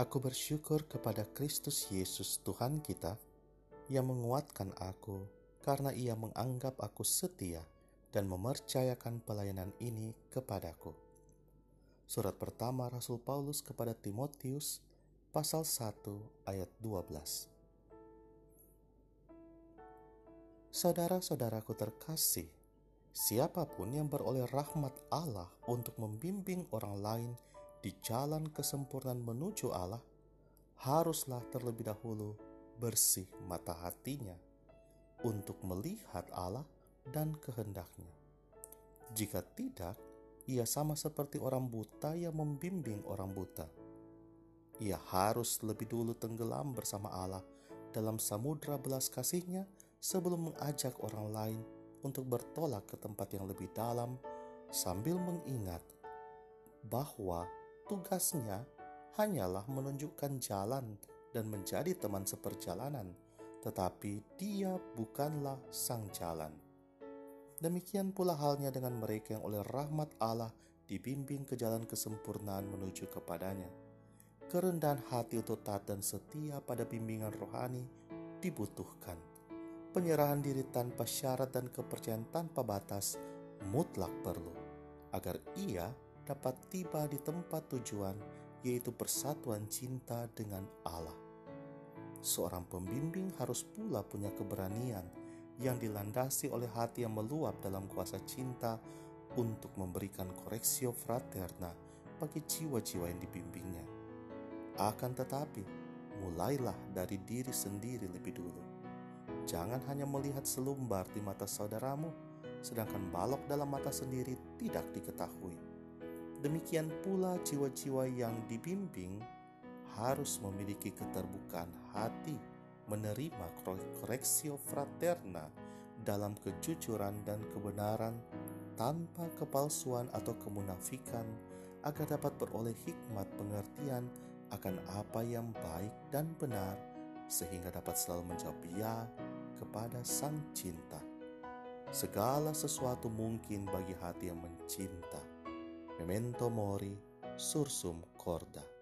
Aku bersyukur kepada Kristus Yesus Tuhan kita yang menguatkan aku karena ia menganggap aku setia dan mempercayakan pelayanan ini kepadaku. Surat pertama Rasul Paulus kepada Timotius pasal 1 ayat 12. Saudara-saudaraku terkasih, siapa pun yang beroleh rahmat Allah untuk membimbing orang lain di jalan kesempurnaan menuju Allah, haruslah terlebih dahulu bersih mata hatinya untuk melihat Allah dan kehendaknya. Jika tidak, ia sama seperti orang buta yang membimbing orang buta. Ia harus lebih dulu tenggelam bersama Allah dalam samudra belas kasihnya sebelum mengajak orang lain untuk bertolak ke tempat yang lebih dalam sambil mengingat bahwa tugasnya hanyalah menunjukkan jalan dan menjadi teman seperjalanan, tetapi dia bukanlah sang jalan. Demikian pula halnya dengan mereka yang oleh rahmat Allah dibimbing ke jalan kesempurnaan menuju kepadanya. Kerendahan hati untuk taat dan setia pada bimbingan rohani dibutuhkan. Penyerahan diri tanpa syarat dan kepercayaan tanpa batas mutlak perlu agar ia dapat tiba di tempat tujuan yaitu persatuan cinta dengan Allah. Seorang pembimbing harus pula punya keberanian yang dilandasi oleh hati yang meluap dalam kuasa cinta untuk memberikan koreksio fraterna bagi jiwa-jiwa yang dibimbingnya. Akan tetapi, mulailah dari diri sendiri lebih dulu. Jangan hanya melihat selumbar di mata saudaramu, sedangkan balok dalam mata sendiri tidak diketahui Demikian pula jiwa-jiwa yang dibimbing harus memiliki keterbukaan hati menerima koreksio fraterna dalam kejujuran dan kebenaran tanpa kepalsuan atau kemunafikan agar dapat beroleh hikmat pengertian akan apa yang baik dan benar sehingga dapat selalu menjawab ya kepada sang cinta. Segala sesuatu mungkin bagi hati yang mencinta Memento mori, sursum corda.